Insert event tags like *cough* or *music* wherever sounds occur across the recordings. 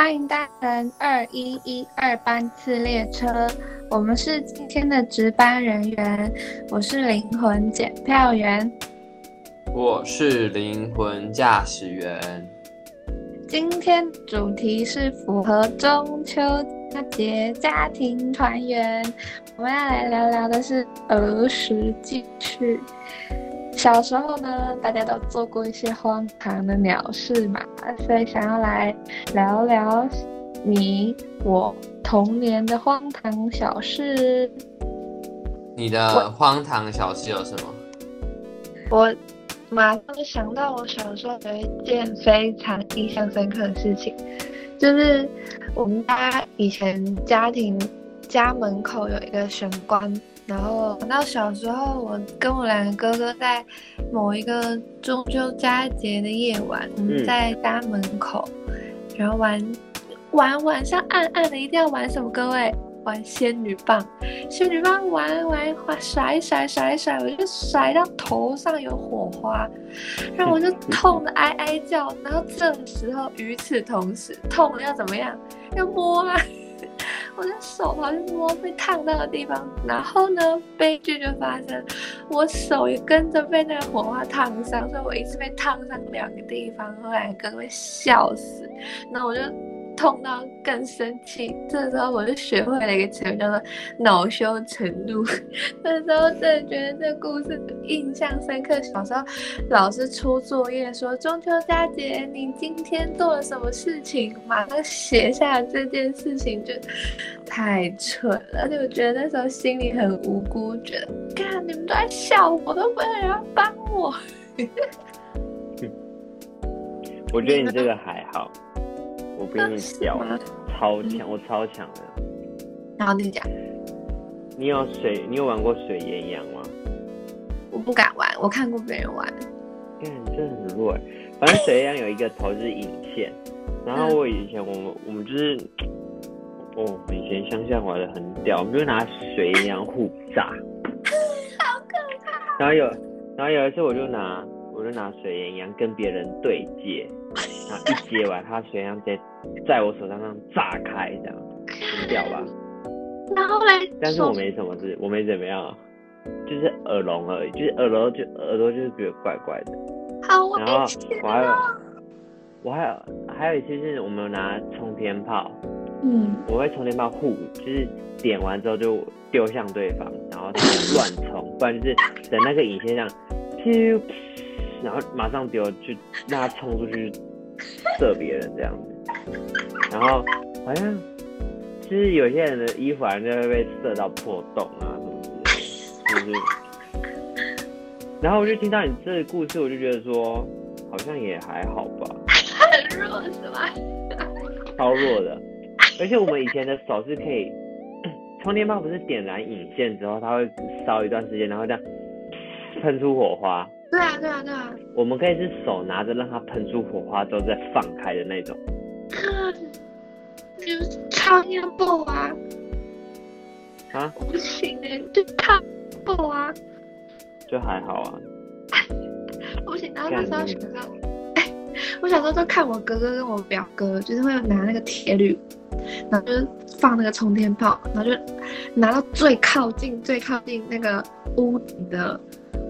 欢迎搭乘二一一二班次列车，我们是今天的值班人员，我是灵魂检票员，我是灵魂驾驶员。今天主题是符合中秋佳节家庭团圆，我们要来聊聊的是儿时记趣。小时候呢，大家都做过一些荒唐的鸟事嘛，所以想要来聊聊你我童年的荒唐小事。你的荒唐小事有什么？我马上就想到我小时候有一件非常印象深刻的事情，就是我们家以前家庭家门口有一个玄关。然后到小时候，我跟我两个哥哥在某一个中秋佳节的夜晚，我们在家门口，然后玩玩晚上暗暗的，一定要玩什么？各位玩仙女棒，仙女棒玩玩甩甩甩甩，我就甩到头上有火花，然后我就痛的哀哀叫。然后这个时候与此同时，痛了要怎么样？要摸啊！我的手好像摸被烫到的地方，然后呢，悲剧就发生，我手也跟着被那个火花烫伤，所以我一直被烫伤两个地方，后来哥哥笑死，那我就。痛到更生气，这时候我就学会了一个词叫做恼羞成怒。*laughs* 那时候真的觉得这故事印象深刻。小时候老师出作业说中秋佳节你今天做了什么事情，马上写下这件事情，就太蠢了。就觉得那时候心里很无辜，觉得看你们都在笑我，都没有人帮我。*laughs* 我觉得你这个还好。我比你屌，超强，我超强的。然后你讲，你有水，你有玩过水岩羊吗？我不敢玩，我看过别人玩。嗯，真的很弱。反正水岩羊有一个头是引线，然后我以前我们我们就是，哦，以前乡下玩的很屌，我们就拿水岩羊互炸，*laughs* 好可怕。然后有，然后有一次我就拿。我就拿水岩羊跟别人对接，然后一接完，他水岩羊直接在我手上上炸开，这样很屌吧？然后嘞？但是我没什么事，我没怎么样，就是耳聋而已，就是耳朵就耳朵就是觉得怪怪的。好然后我还有，我还有还有一次是我们拿冲天炮，嗯，我会冲天炮护，就是点完之后就丢向对方，然后他乱冲，不然就是等那个引线上，噗。然后马上丢，就让他冲出去射别人这样子，然后好像就是有些人的衣服好像就会被射到破洞啊什么之类的，就是。然后我就听到你这个故事，我就觉得说好像也还好吧。很弱是吧？超弱的，而且我们以前的手是可以，*coughs* 充电宝不是点燃引线之后，它会烧一段时间，然后这样喷出火花。对啊，对啊，对啊。我们可以是手拿着，让它喷出火花之后再放开的那种。*laughs* 就是超音波啊！啊？不行哎，就超波啊！就还好啊。*laughs* 不行，然后那时候小时候，*laughs* 我小时候都看我哥哥跟我表哥，就是会拿那个铁铝，然后就是放那个冲天炮，然后就拿到最靠近、最靠近那个屋顶的。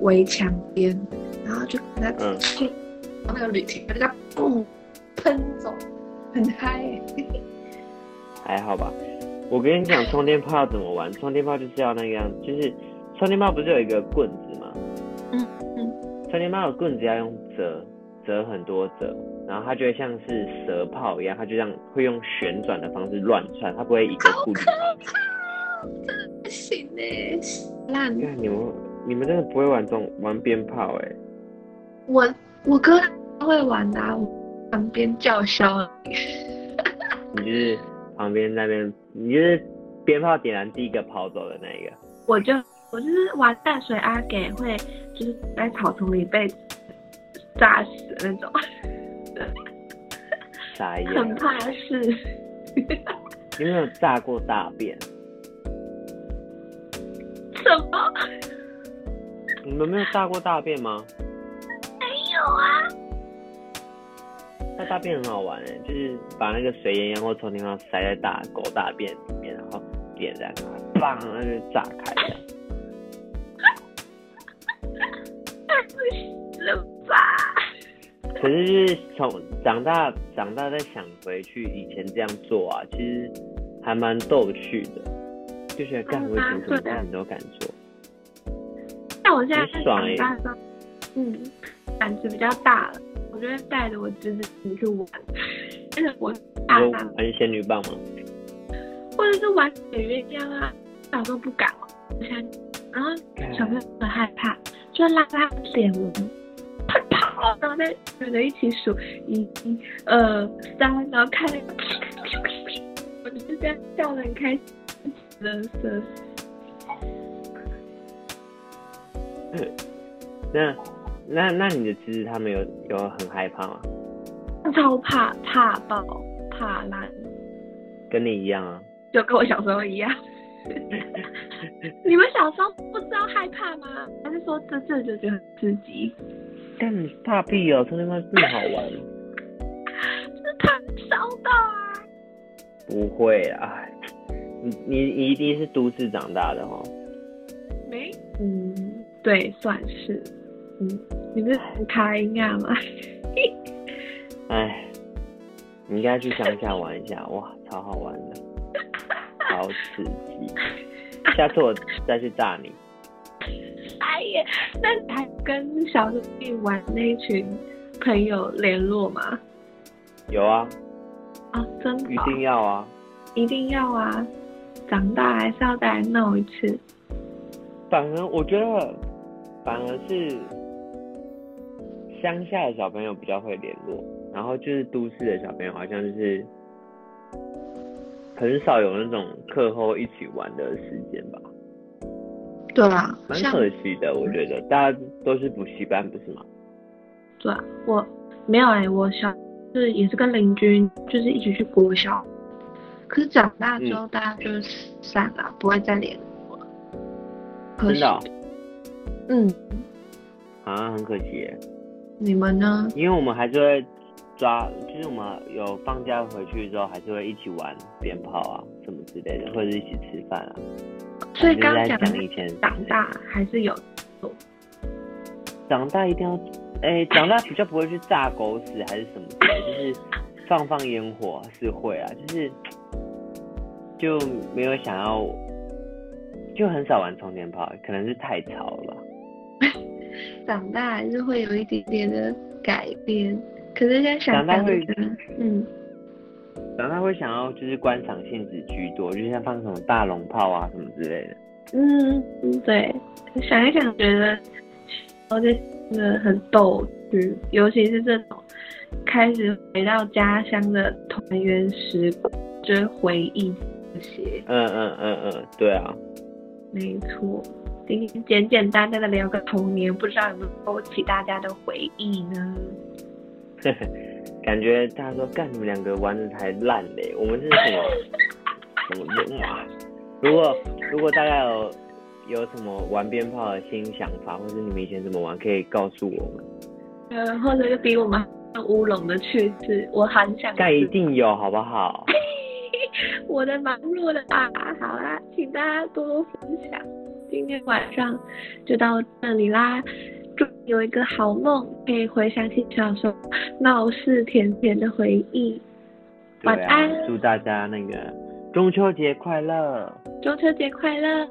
围墙边，然后就那去，那个铝铁就这样嘣喷走，很嗨。还好吧，我跟你讲，充电炮要怎么玩？充电炮就是要那个样子，就是充电炮不是有一个棍子吗？嗯嗯。充电炮的棍子要用折，折很多折，然后它就会像是蛇炮一样，它就这样会用旋转的方式乱窜，它不会一个固定。*laughs* 真的不行哎，烂。看你们。你们真的不会玩这种玩鞭炮哎？我我哥会玩的，旁边叫嚣。你就是旁边那边，你就是鞭炮点燃第一个跑走的那一个。我就我就是玩淡水阿给，会就是在草丛里被炸死的那种。傻眼。很怕事。有没有炸过大便？什么？你们没有炸过大便吗？没有啊。那大便很好玩哎，就是把那个水烟烟或冲天炮塞在大狗大便里面，然后点燃它，砰，那就炸开了。*laughs* 太不行了吧？可是就是从长大长大再想回去以前这样做啊，其实还蛮逗趣的，就觉得干我以前什么事情都敢做。但我现在很爽欸长大之后，嗯，胆子比较大了，我就会带着我侄子出去玩，但是我大就大玩仙女棒嘛，或者是玩水鸳鸯啊，小时候不敢玩，现在然后小朋友很害怕，就拉他脸纹，快跑，然后在女的一起数一、二、三，然后看那个，我就是这样笑得很开心，乐 *laughs* 色。那那那你的侄子他们有有很害怕吗？超怕怕爆怕烂，跟你一样啊？就跟我小时候一样。你们小时候不知道害怕吗？还是说这这就觉得很刺激？干怕屁哦，冲天炮这么好玩？就是怕烧到啊！不会啊，哎你你你一定是都市长大的哦。没，嗯，对，算是，嗯，你不是很开音啊吗？*laughs* 哎，你应该去乡下玩一下，哇，超好玩的，超刺激。下次我再去炸你。哎呀，那你还跟小兄弟玩那一群朋友联络吗？有啊，啊，真的哦、一定要啊。一定要啊！长大还是要再来闹一次。反正我觉得，反而是乡下的小朋友比较会联络，然后就是都市的小朋友好像就是很少有那种课后一起玩的时间吧，对啊，蛮像可惜的。我觉得大家都是补习班，不是吗？对啊，我没有哎、我小就是也是跟邻居就是一起去国小，可是长大之后大家就是散了，不会再联络了。可惜真的哦、嗯，啊，很可惜，你们呢？因为我们还是会抓，就是我们有放假回去之后，还是会一起玩鞭炮啊什么之类的，或者一起吃饭啊。所以刚讲讲以前长大还是有长大一定要，哎、长大比较不会去炸狗屎还是什么之类，就是放放烟火是会啊，就是就没有想要，就很少玩冲天炮，可能是太吵了吧。长大还是会有一点点的改变。可是现在想想觉得，嗯，长大会想要就是观赏性质居多，就像放什么大龙炮啊什么之类的。嗯，嗯对，想一想觉得，而且真的很逗趣，尤其是这种开始回到家乡的团圆时光，就是回忆这些。嗯嗯嗯嗯，对啊，没错，今天简简单单的聊个童年，不知道有没有勾起大家的回忆呢？*laughs* 感觉大家说干你们两个玩的才烂嘞，我们是什么 *laughs* 什么人啊？如果如果大家有有什么玩鞭炮的新想法，或者你们以前怎么玩，可以告诉我们。呃，或者是比我们还乌龙的趣事，我很想干一定有，好不好？*laughs* 我的忙碌了啊！好啦，请大家多多分享。今天晚上就到这里啦，祝你有一个好梦，可以回想起小时候闹事甜甜的回忆。晚安，祝大家那个中秋节快乐！中秋节快乐！